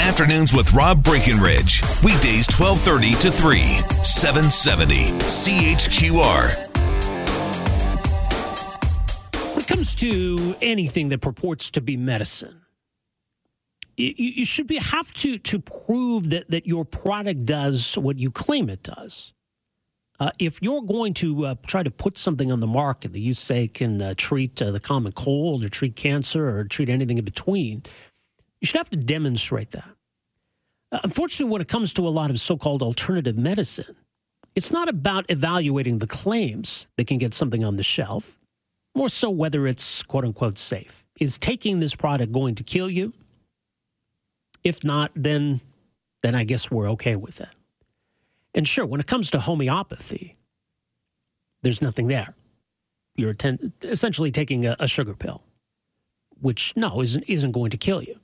Afternoons with Rob Breckenridge. Weekdays 1230 to 3, 770 CHQR. When it comes to anything that purports to be medicine, you, you should be have to to prove that that your product does what you claim it does. Uh, if you're going to uh, try to put something on the market that you say can uh, treat uh, the common cold or treat cancer or treat anything in between, you should have to demonstrate that. Uh, unfortunately, when it comes to a lot of so called alternative medicine, it's not about evaluating the claims that can get something on the shelf, more so whether it's quote unquote safe. Is taking this product going to kill you? If not, then, then I guess we're okay with it. And sure, when it comes to homeopathy, there's nothing there. You're atten- essentially taking a, a, sugar pill, which no isn't isn't going to kill you.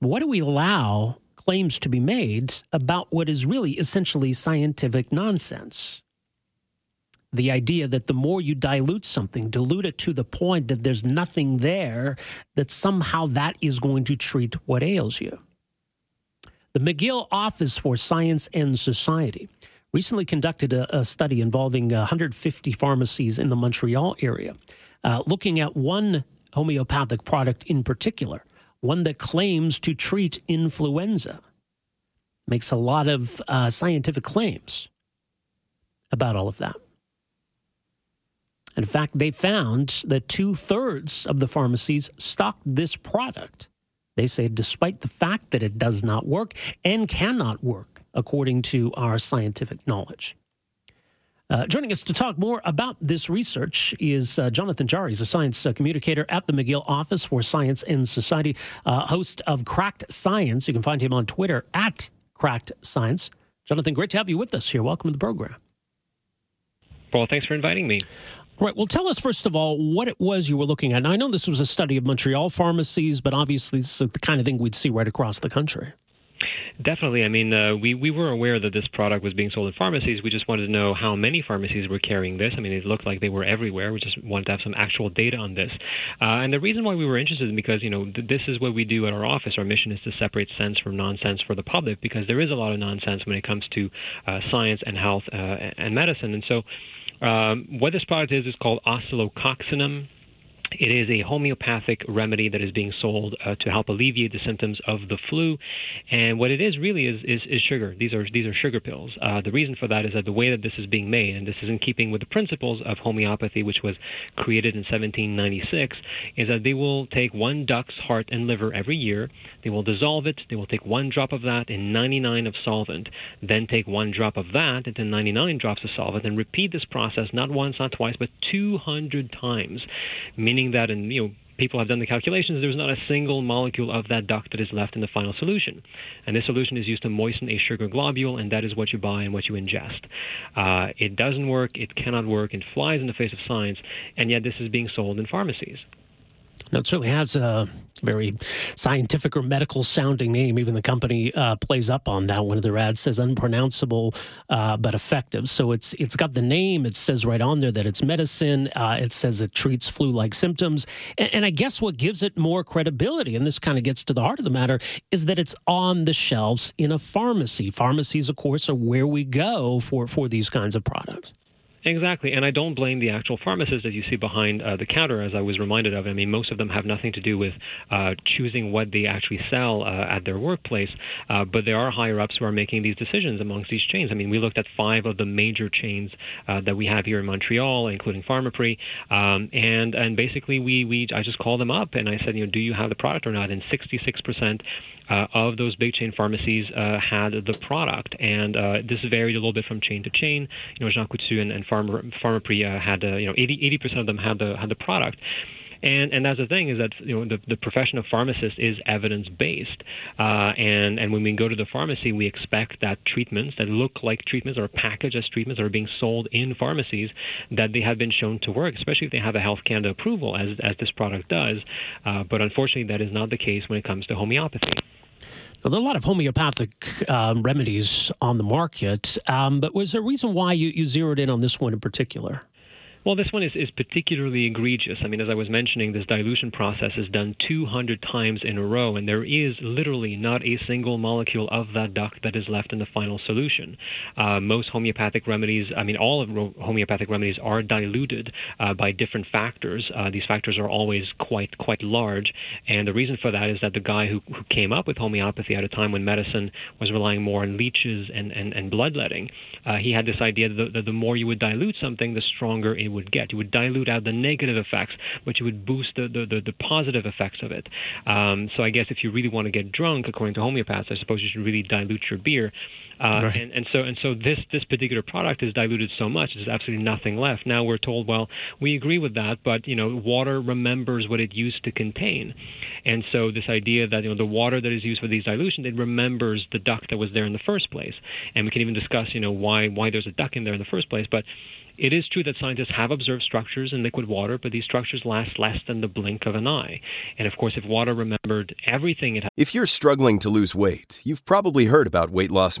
What do we allow claims to be made about what is really essentially scientific nonsense? The idea that the more you dilute something, dilute it to the point that there's nothing there, that somehow that is going to treat what ails you. The McGill Office for Science and Society recently conducted a, a study involving 150 pharmacies in the Montreal area, uh, looking at one homeopathic product in particular, one that claims to treat influenza. Makes a lot of uh, scientific claims about all of that. In fact, they found that two thirds of the pharmacies stocked this product. They say, despite the fact that it does not work and cannot work according to our scientific knowledge. Uh, joining us to talk more about this research is uh, Jonathan Jarry. He's a science uh, communicator at the McGill Office for Science and Society, uh, host of Cracked Science. You can find him on Twitter at Cracked Science. Jonathan, great to have you with us here. Welcome to the program. Well, thanks for inviting me. Right. Well, tell us first of all what it was you were looking at. Now, I know this was a study of Montreal pharmacies, but obviously this is the kind of thing we'd see right across the country. Definitely. I mean, uh, we we were aware that this product was being sold in pharmacies. We just wanted to know how many pharmacies were carrying this. I mean, it looked like they were everywhere. We just wanted to have some actual data on this. Uh, and the reason why we were interested is because you know th- this is what we do at our office. Our mission is to separate sense from nonsense for the public because there is a lot of nonsense when it comes to uh, science and health uh, and medicine. And so. Um, what this product is is called oscillococcinum. It is a homeopathic remedy that is being sold uh, to help alleviate the symptoms of the flu, and what it is really is is, is sugar. These are these are sugar pills. Uh, the reason for that is that the way that this is being made, and this is in keeping with the principles of homeopathy, which was created in 1796, is that they will take one duck's heart and liver every year. They will dissolve it. They will take one drop of that in 99 of solvent, then take one drop of that into 99 drops of solvent, and repeat this process not once, not twice, but 200 times, meaning that, and you know, people have done the calculations, there's not a single molecule of that duct that is left in the final solution. And this solution is used to moisten a sugar globule, and that is what you buy and what you ingest. Uh, it doesn't work, it cannot work, it flies in the face of science, and yet this is being sold in pharmacies. It certainly has a very scientific or medical sounding name. Even the company uh, plays up on that. One of their ads says unpronounceable uh, but effective. So it's it's got the name. It says right on there that it's medicine. Uh, it says it treats flu like symptoms. And, and I guess what gives it more credibility, and this kind of gets to the heart of the matter, is that it's on the shelves in a pharmacy. Pharmacies, of course, are where we go for, for these kinds of products. Exactly, and I don't blame the actual pharmacists that you see behind uh, the counter, as I was reminded of. I mean, most of them have nothing to do with uh, choosing what they actually sell uh, at their workplace, uh, but there are higher ups who are making these decisions amongst these chains. I mean, we looked at five of the major chains uh, that we have here in Montreal, including Pharmaprix, um, and and basically we we I just called them up and I said, you know, do you have the product or not? And 66% uh, of those big chain pharmacies had the product, and this varied a little bit from chain to chain. You know, Jean Coutu and, and Pharma, Pharmaprix uh, had you know 80 percent of them had the had the product. And and that's the thing is that you know the, the profession of pharmacist is evidence based, uh, and and when we go to the pharmacy, we expect that treatments that look like treatments or packaged as treatments are being sold in pharmacies that they have been shown to work, especially if they have a Health Canada approval, as as this product does. Uh, but unfortunately, that is not the case when it comes to homeopathy. Well, there are a lot of homeopathic um, remedies on the market, um, but was there a reason why you, you zeroed in on this one in particular? Well, this one is, is particularly egregious. I mean, as I was mentioning, this dilution process is done 200 times in a row, and there is literally not a single molecule of that duct that is left in the final solution. Uh, most homeopathic remedies, I mean, all of homeopathic remedies are diluted uh, by different factors. Uh, these factors are always quite quite large, and the reason for that is that the guy who, who came up with homeopathy at a time when medicine was relying more on leeches and, and, and bloodletting, uh, he had this idea that the, that the more you would dilute something, the stronger it would get. You would dilute out the negative effects, but you would boost the, the, the, the positive effects of it. Um, so I guess if you really want to get drunk, according to homeopaths, I suppose you should really dilute your beer. Uh, right. and, and so and so this this particular product is diluted so much there's absolutely nothing left. Now we're told, well, we agree with that, but you know, water remembers what it used to contain, and so this idea that you know the water that is used for these dilutions it remembers the duck that was there in the first place, and we can even discuss you know why why there's a duck in there in the first place, but it is true that scientists have observed structures in liquid water, but these structures last less than the blink of an eye. And of course, if water remembered everything it has. If you're struggling to lose weight, you've probably heard about weight loss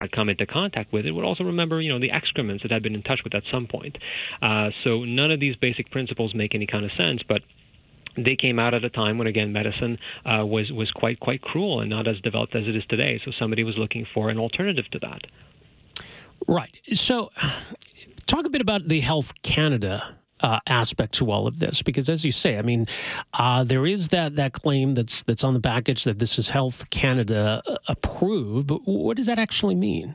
I'd come into contact with it would also remember, you know, the excrements that I'd been in touch with at some point. Uh, so none of these basic principles make any kind of sense, but they came out at a time when again medicine uh, was was quite quite cruel and not as developed as it is today. So somebody was looking for an alternative to that. Right. So, talk a bit about the Health Canada uh, aspect to all of this because, as you say, I mean, uh, there is that that claim that's that's on the package that this is Health Canada uh, approved. But what does that actually mean?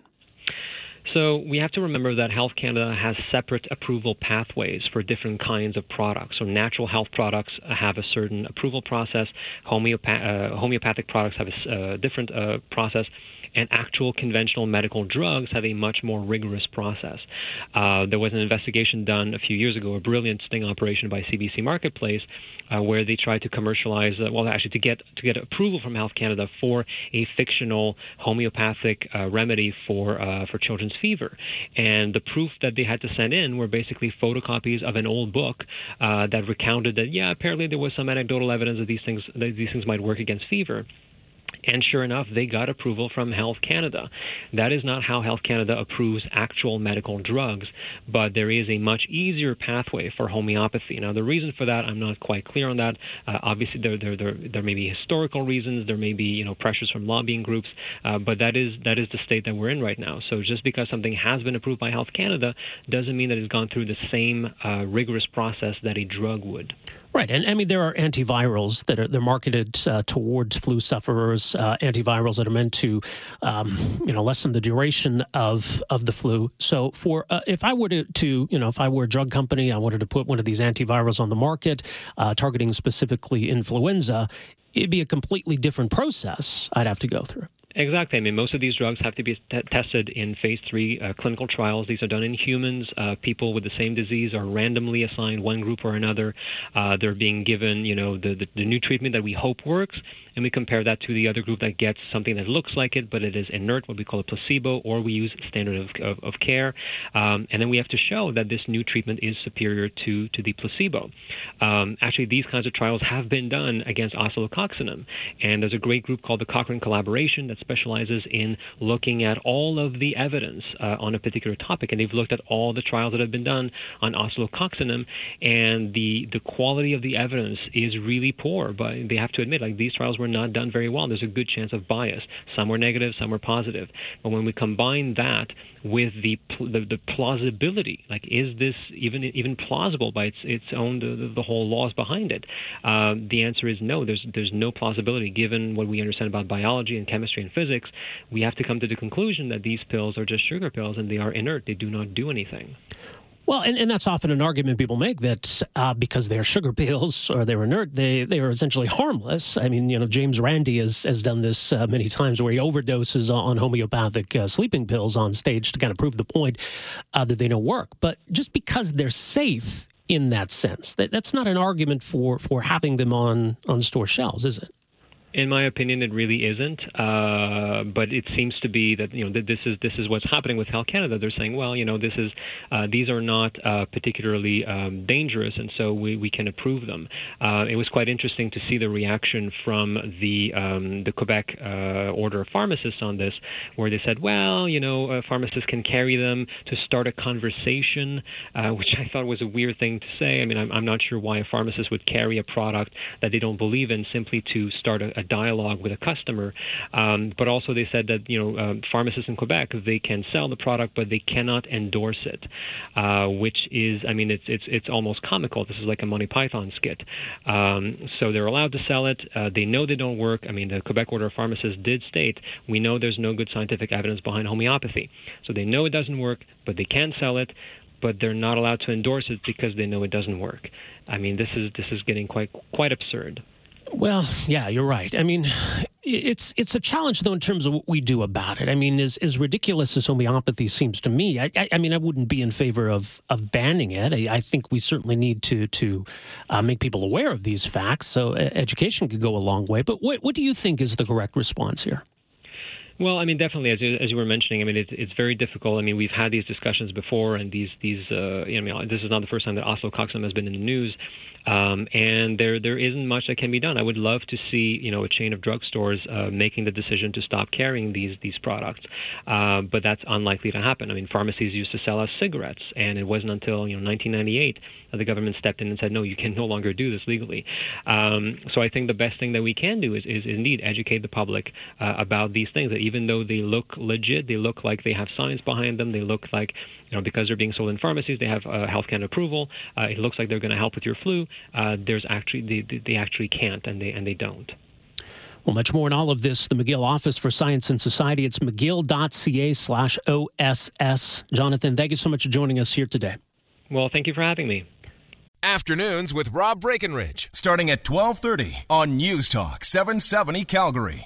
So we have to remember that Health Canada has separate approval pathways for different kinds of products. So natural health products have a certain approval process. Homeopath- uh, homeopathic products have a uh, different uh, process and actual conventional medical drugs have a much more rigorous process. Uh, there was an investigation done a few years ago, a brilliant sting operation by CBC Marketplace, uh, where they tried to commercialize, uh, well, actually to get to get approval from Health Canada for a fictional homeopathic uh, remedy for uh, for children's fever, and the proof that they had to send in were basically photocopies of an old book uh, that recounted that yeah, apparently there was some anecdotal evidence that these things that these things might work against fever. And sure enough, they got approval from Health Canada. That is not how Health Canada approves actual medical drugs, but there is a much easier pathway for homeopathy. Now, the reason for that, I'm not quite clear on that. Uh, obviously, there, there, there, there may be historical reasons, there may be you know pressures from lobbying groups, uh, but that is that is the state that we're in right now. So just because something has been approved by Health Canada doesn't mean that it's gone through the same uh, rigorous process that a drug would. Right, and I mean there are antivirals that are they're marketed uh, towards flu sufferers, uh, antivirals that are meant to, um, you know, lessen the duration of of the flu. So, for uh, if I were to, to, you know, if I were a drug company, I wanted to put one of these antivirals on the market, uh, targeting specifically influenza, it'd be a completely different process I'd have to go through. Exactly. I mean, most of these drugs have to be t- tested in phase three uh, clinical trials. These are done in humans. Uh, people with the same disease are randomly assigned one group or another. Uh, they're being given, you know, the, the, the new treatment that we hope works, and we compare that to the other group that gets something that looks like it, but it is inert, what we call a placebo, or we use standard of, of, of care. Um, and then we have to show that this new treatment is superior to, to the placebo. Um, actually, these kinds of trials have been done against oscillococcinum, and there's a great group called the Cochrane Collaboration that specializes in looking at all of the evidence uh, on a particular topic, and they've looked at all the trials that have been done on oscillococcinum, and the the quality of the evidence is really poor. But they have to admit, like these trials were not done very well. There's a good chance of bias. Some were negative, some were positive. But when we combine that with the the, the plausibility, like is this even even plausible by its its own the, the whole laws behind it? Uh, the answer is no. There's there's no plausibility given what we understand about biology and chemistry and physics. We have to come to the conclusion that these pills are just sugar pills and they are inert. They do not do anything. Well, and, and that's often an argument people make that uh, because they're sugar pills or they're inert, they, they are essentially harmless. I mean, you know, James Randi has, has done this uh, many times where he overdoses on homeopathic uh, sleeping pills on stage to kind of prove the point uh, that they don't work. But just because they're safe in that sense, that, that's not an argument for, for having them on, on store shelves, is it? In my opinion, it really isn't. Uh, but it seems to be that you know that this is this is what's happening with Health Canada. They're saying, well, you know, this is uh, these are not uh, particularly um, dangerous, and so we, we can approve them. Uh, it was quite interesting to see the reaction from the um, the Quebec uh, Order of Pharmacists on this, where they said, well, you know, uh, pharmacists can carry them to start a conversation, which I thought was a weird thing to say. I mean, I'm, I'm not sure why a pharmacist would carry a product that they don't believe in simply to start a, a dialogue with a customer. Um, but also, they said that you know um, pharmacists in Quebec they can sell the product, but they cannot endorse it, uh, which is, I mean, it's it's it's almost comical. This is like a Monty Python skit. Um, so they're allowed to sell it. Uh, they know they don't work. I mean, the Quebec Order of Pharmacists did state we know there's no good scientific evidence behind homeopathy. So they know it doesn't work, but they can sell it but they're not allowed to endorse it because they know it doesn't work. I mean, this is this is getting quite quite absurd. Well, yeah, you're right. I mean, it's it's a challenge though in terms of what we do about it. I mean, as as ridiculous as homeopathy seems to me, I, I, I mean, I wouldn't be in favor of of banning it. I, I think we certainly need to to uh, make people aware of these facts. So uh, education could go a long way. But what what do you think is the correct response here? Well, I mean, definitely, as you, as you were mentioning, I mean, it's, it's very difficult. I mean, we've had these discussions before, and these these, uh, you know, I mean, this is not the first time that oscillococcinum has been in the news. Um, and there there isn't much that can be done. I would love to see you know a chain of drugstores uh, making the decision to stop carrying these these products, uh, but that's unlikely to happen. I mean, pharmacies used to sell us cigarettes, and it wasn't until you know 1998 that the government stepped in and said, no, you can no longer do this legally. Um, so I think the best thing that we can do is, is indeed educate the public uh, about these things. That even though they look legit, they look like they have science behind them. They look like you know because they're being sold in pharmacies, they have uh, Health Canada approval. Uh, it looks like they're going to help with your flu uh, there's actually they, they actually can't and they and they don't. Well, much more in all of this. The McGill Office for Science and Society. It's mcgill.ca slash OSS. Jonathan, thank you so much for joining us here today. Well, thank you for having me. Afternoons with Rob Breckenridge, starting at 1230 on News Talk 770 Calgary.